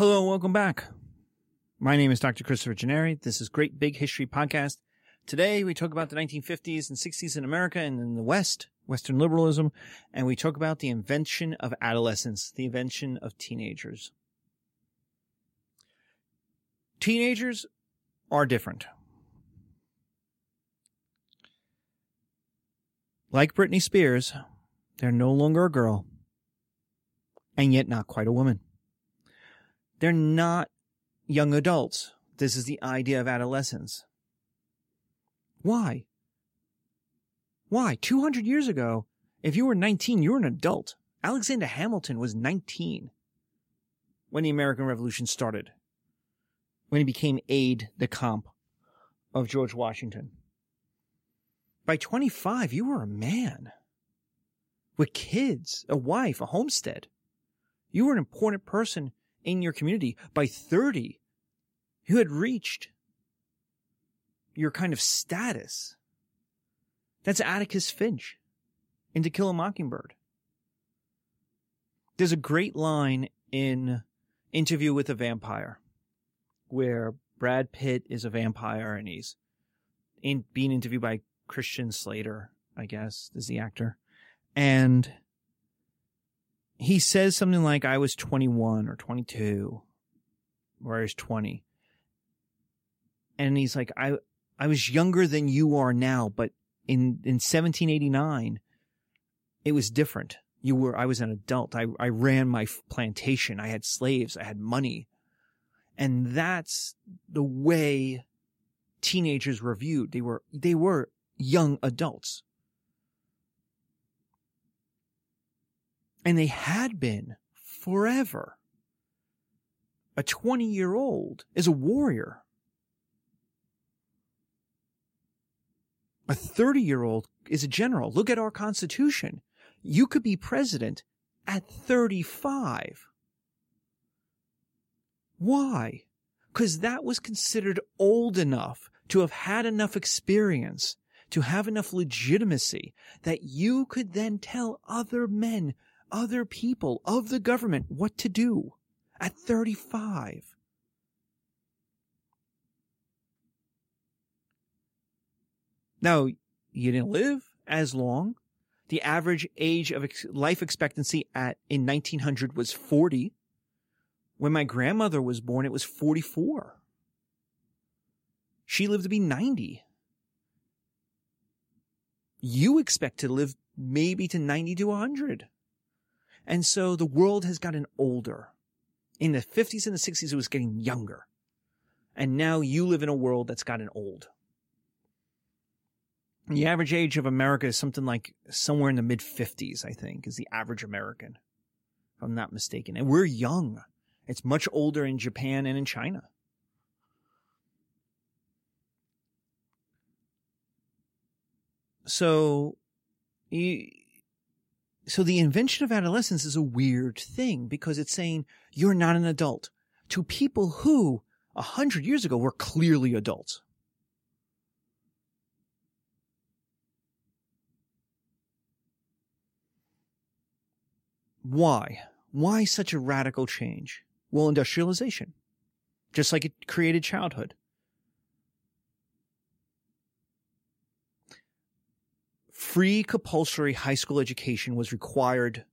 Hello and welcome back. My name is Dr. Christopher Gennari. This is Great Big History Podcast. Today we talk about the 1950s and 60s in America and in the West, Western liberalism, and we talk about the invention of adolescence, the invention of teenagers. Teenagers are different. Like Britney Spears, they're no longer a girl, and yet not quite a woman. They're not young adults. This is the idea of adolescence. Why? Why? 200 years ago, if you were 19, you were an adult. Alexander Hamilton was 19 when the American Revolution started, when he became aide de camp of George Washington. By 25, you were a man with kids, a wife, a homestead. You were an important person in your community. By 30, you had reached your kind of status. That's Atticus Finch in To Kill a Mockingbird. There's a great line in Interview with a Vampire where Brad Pitt is a vampire and he's in, being interviewed by Christian Slater, I guess, is the actor. And he says something like, I was 21 or 22, or I was 20. And he's like, I, I was younger than you are now, but in, in 1789, it was different. You were, I was an adult. I, I ran my plantation. I had slaves. I had money. And that's the way teenagers were viewed. They were, they were young adults. And they had been forever. A 20 year old is a warrior. A 30 year old is a general. Look at our constitution. You could be president at 35. Why? Because that was considered old enough to have had enough experience, to have enough legitimacy that you could then tell other men other people of the government what to do at 35. Now, you didn't live as long. The average age of life expectancy at in 1900 was 40. When my grandmother was born, it was 44. She lived to be 90. You expect to live maybe to 90 to 100. And so the world has gotten older. In the 50s and the 60s, it was getting younger. And now you live in a world that's gotten old. The average age of America is something like somewhere in the mid 50s, I think, is the average American, if I'm not mistaken. And we're young. It's much older in Japan and in China. So, you, so the invention of adolescence is a weird thing because it's saying you're not an adult to people who a hundred years ago were clearly adults. Why? Why such a radical change? Well, industrialization. Just like it created childhood. Free compulsory high school education was required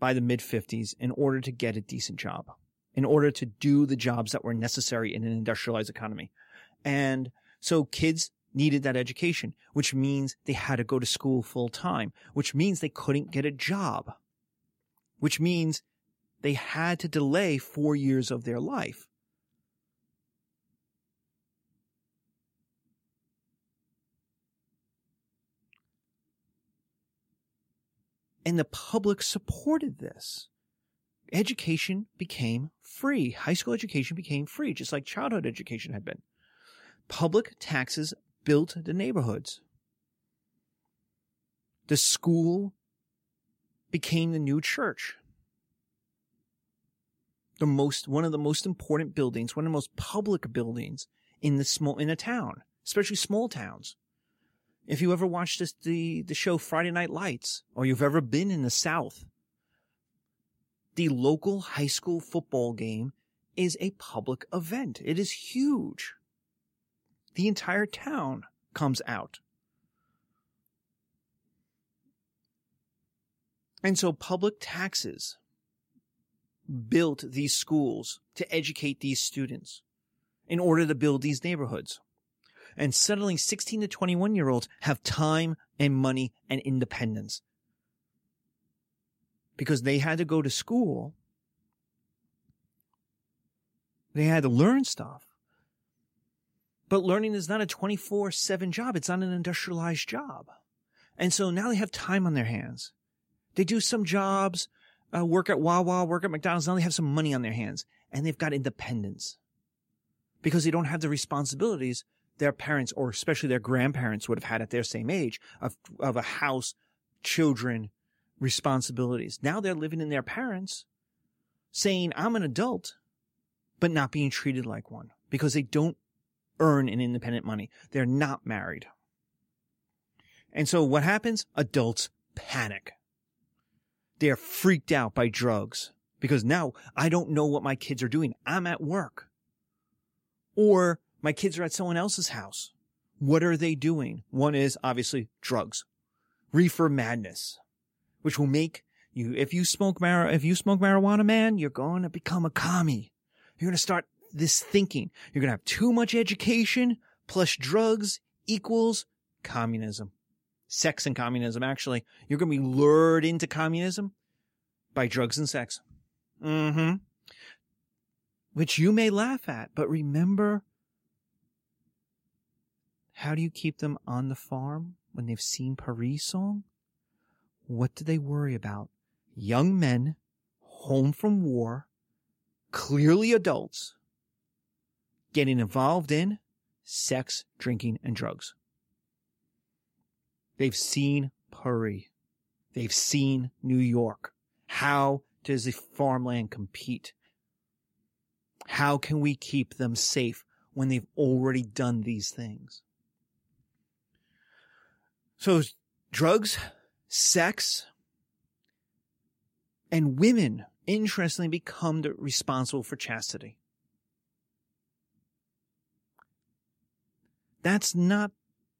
by the mid 50s in order to get a decent job, in order to do the jobs that were necessary in an industrialized economy. And so kids needed that education, which means they had to go to school full time, which means they couldn't get a job, which means they had to delay four years of their life. And the public supported this. Education became free. High school education became free, just like childhood education had been. Public taxes built the neighborhoods. The school became the new church. The most, one of the most important buildings, one of the most public buildings in the small, in a town, especially small towns. If you ever watched this, the, the show Friday Night Lights, or you've ever been in the South, the local high school football game is a public event. It is huge. The entire town comes out. And so public taxes built these schools to educate these students in order to build these neighborhoods. And suddenly 16 to 21 year olds have time and money and independence because they had to go to school. They had to learn stuff. But learning is not a 24 7 job. It's not an industrialized job. And so now they have time on their hands. They do some jobs, uh, work at Wawa, work at McDonald's. Now they have some money on their hands and they've got independence because they don't have the responsibilities their parents or especially their grandparents would have had at their same age of, of a house, children, responsibilities. Now they're living in their parents saying, I'm an adult, but not being treated like one because they don't earn an independent money. They're not married. And so what happens? Adults panic. They're freaked out by drugs because now I don't know what my kids are doing. I'm at work or my kids are at someone else's house. What are they doing? One is obviously drugs, reefer madness, which will make you, if you smoke mar, if you smoke marijuana, man, you're going to become a commie. You're going to start this thinking. You're going to have too much education plus drugs equals communism. Sex and communism, actually. You're going to be lured into communism by drugs and sex. Mm-hmm. Which you may laugh at, but remember how do you keep them on the farm when they've seen Paris song? What do they worry about? Young men home from war, clearly adults, getting involved in sex, drinking, and drugs. They've seen Paris. They've seen New York. How does the farmland compete? How can we keep them safe when they've already done these things? So drugs, sex, and women, interestingly, become responsible for chastity. That's not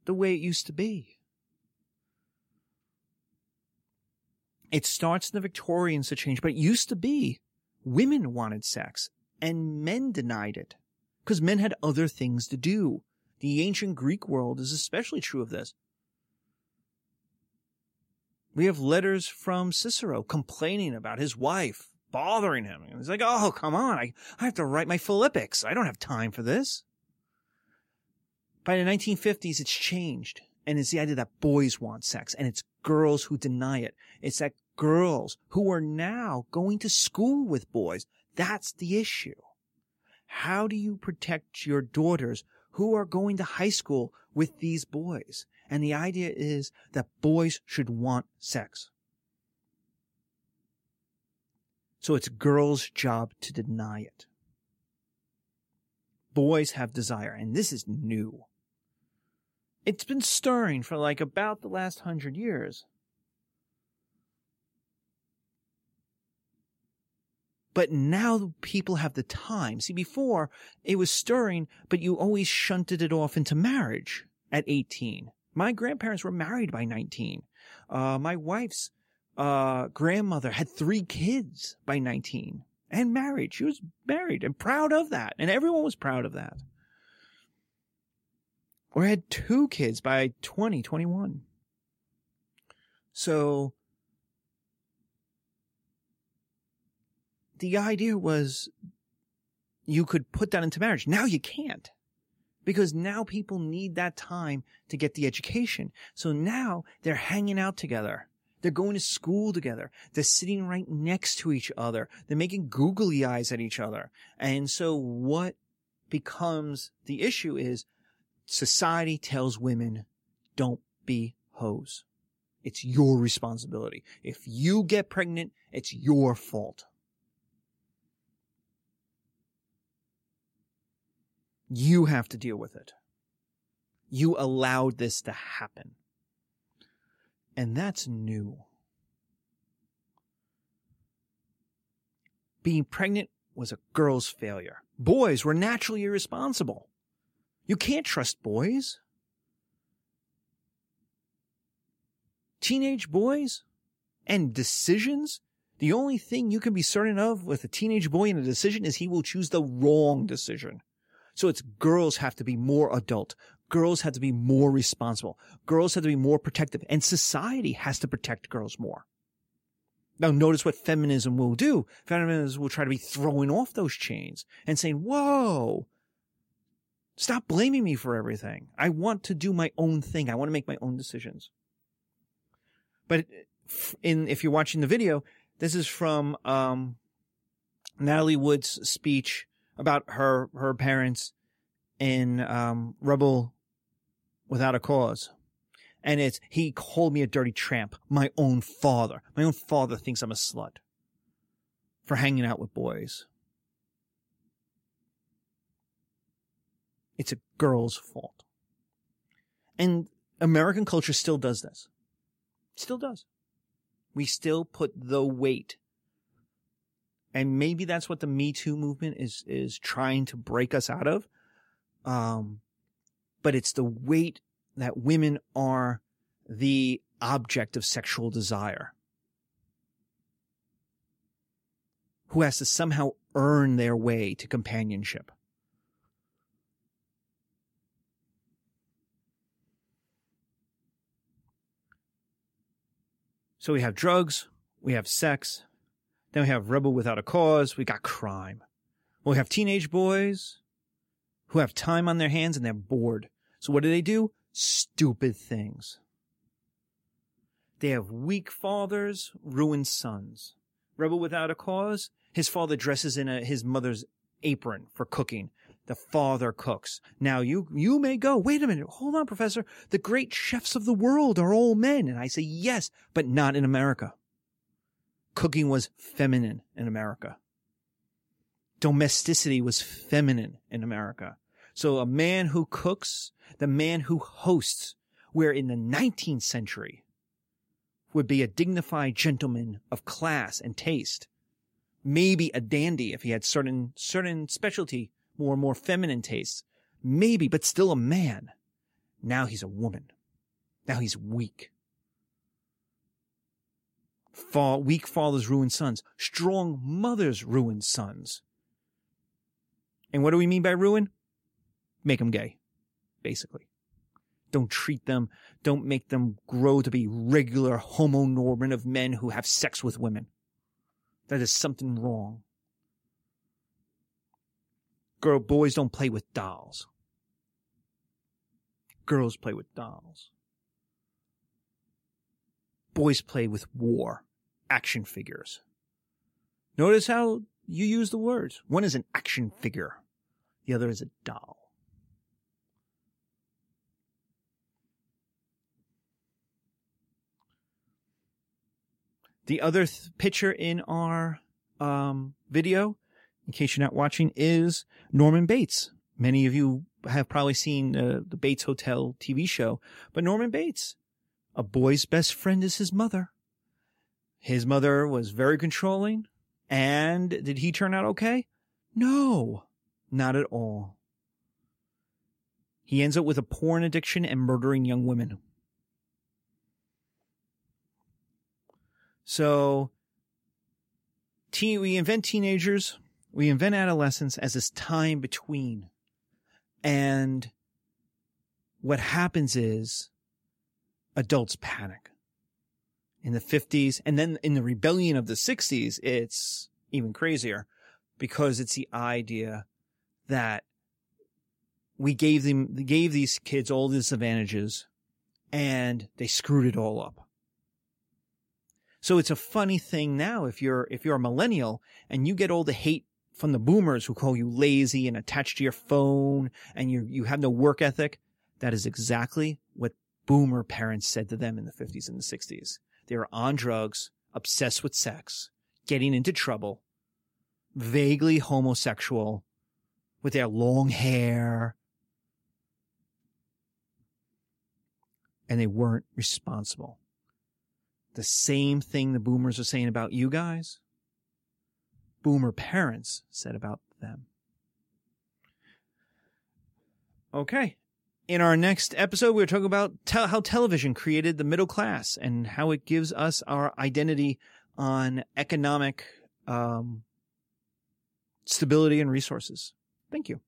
the way it used to be. It starts in the Victorians to change, but it used to be women wanted sex and men denied it because men had other things to do. The ancient Greek world is especially true of this. We have letters from Cicero complaining about his wife bothering him. And he's like, Oh, come on. I, I have to write my Philippics. I don't have time for this. By the 1950s, it's changed. And it's the idea that boys want sex and it's girls who deny it. It's that girls who are now going to school with boys. That's the issue. How do you protect your daughters who are going to high school with these boys? And the idea is that boys should want sex. So it's girls' job to deny it. Boys have desire, and this is new. It's been stirring for like about the last hundred years. But now people have the time. See, before it was stirring, but you always shunted it off into marriage at 18. My grandparents were married by 19. Uh, my wife's uh, grandmother had three kids by 19 and married. She was married and proud of that. And everyone was proud of that. Or had two kids by 20, 21. So the idea was you could put that into marriage. Now you can't because now people need that time to get the education. So now they're hanging out together. They're going to school together. They're sitting right next to each other. They're making googly eyes at each other. And so what becomes the issue is society tells women, don't be hoes. It's your responsibility. If you get pregnant, it's your fault. You have to deal with it. You allowed this to happen. And that's new. Being pregnant was a girl's failure. Boys were naturally irresponsible. You can't trust boys. Teenage boys and decisions. The only thing you can be certain of with a teenage boy in a decision is he will choose the wrong decision. So it's girls have to be more adult. Girls have to be more responsible. Girls have to be more protective and society has to protect girls more. Now notice what feminism will do. Feminism will try to be throwing off those chains and saying, whoa, stop blaming me for everything. I want to do my own thing. I want to make my own decisions. But in, if you're watching the video, this is from, um, Natalie Wood's speech about her her parents in um, Rebel Without a Cause. And it's, he called me a dirty tramp. My own father. My own father thinks I'm a slut for hanging out with boys. It's a girl's fault. And American culture still does this. Still does. We still put the weight and maybe that's what the Me Too movement is is trying to break us out of. Um, but it's the weight that women are the object of sexual desire, who has to somehow earn their way to companionship. So we have drugs, we have sex, then we have Rebel Without a Cause. We got crime. Well, we have teenage boys who have time on their hands and they're bored. So what do they do? Stupid things. They have weak fathers, ruined sons. Rebel Without a Cause. His father dresses in a, his mother's apron for cooking. The father cooks. Now you, you may go, wait a minute, hold on, professor. The great chefs of the world are all men. And I say, yes, but not in America cooking was feminine in America. Domesticity was feminine in America. So a man who cooks, the man who hosts, where in the 19th century would be a dignified gentleman of class and taste, maybe a dandy if he had certain, certain specialty, more, more feminine tastes, maybe, but still a man. Now he's a woman. Now he's weak. Fall, weak fathers ruin sons. Strong mothers ruin sons. And what do we mean by ruin? Make them gay, basically. Don't treat them, don't make them grow to be regular homonormative men who have sex with women. That is something wrong. Girl, boys don't play with dolls. Girls play with dolls. Boys play with war action figures. Notice how you use the words. One is an action figure. The other is a doll. The other th- picture in our um, video, in case you're not watching, is Norman Bates. Many of you have probably seen uh, the Bates Hotel TV show, but Norman Bates, a boy's best friend is his mother. His mother was very controlling. And did he turn out okay? No, not at all. He ends up with a porn addiction and murdering young women. So, teen, we invent teenagers, we invent adolescence as this time between. And what happens is adults panic in the 50s. And then in the rebellion of the 60s, it's even crazier because it's the idea that we gave them, gave these kids all these advantages and they screwed it all up. So it's a funny thing now if you're, if you're a millennial and you get all the hate from the boomers who call you lazy and attached to your phone and you, you have no work ethic. That is exactly what boomer parents said to them in the 50s and the 60s. They were on drugs, obsessed with sex, getting into trouble, vaguely homosexual, with their long hair. And they weren't responsible. The same thing the boomers are saying about you guys. boomer parents said about them. Okay. In our next episode, we're talking about te- how television created the middle class and how it gives us our identity on economic um, stability and resources. Thank you.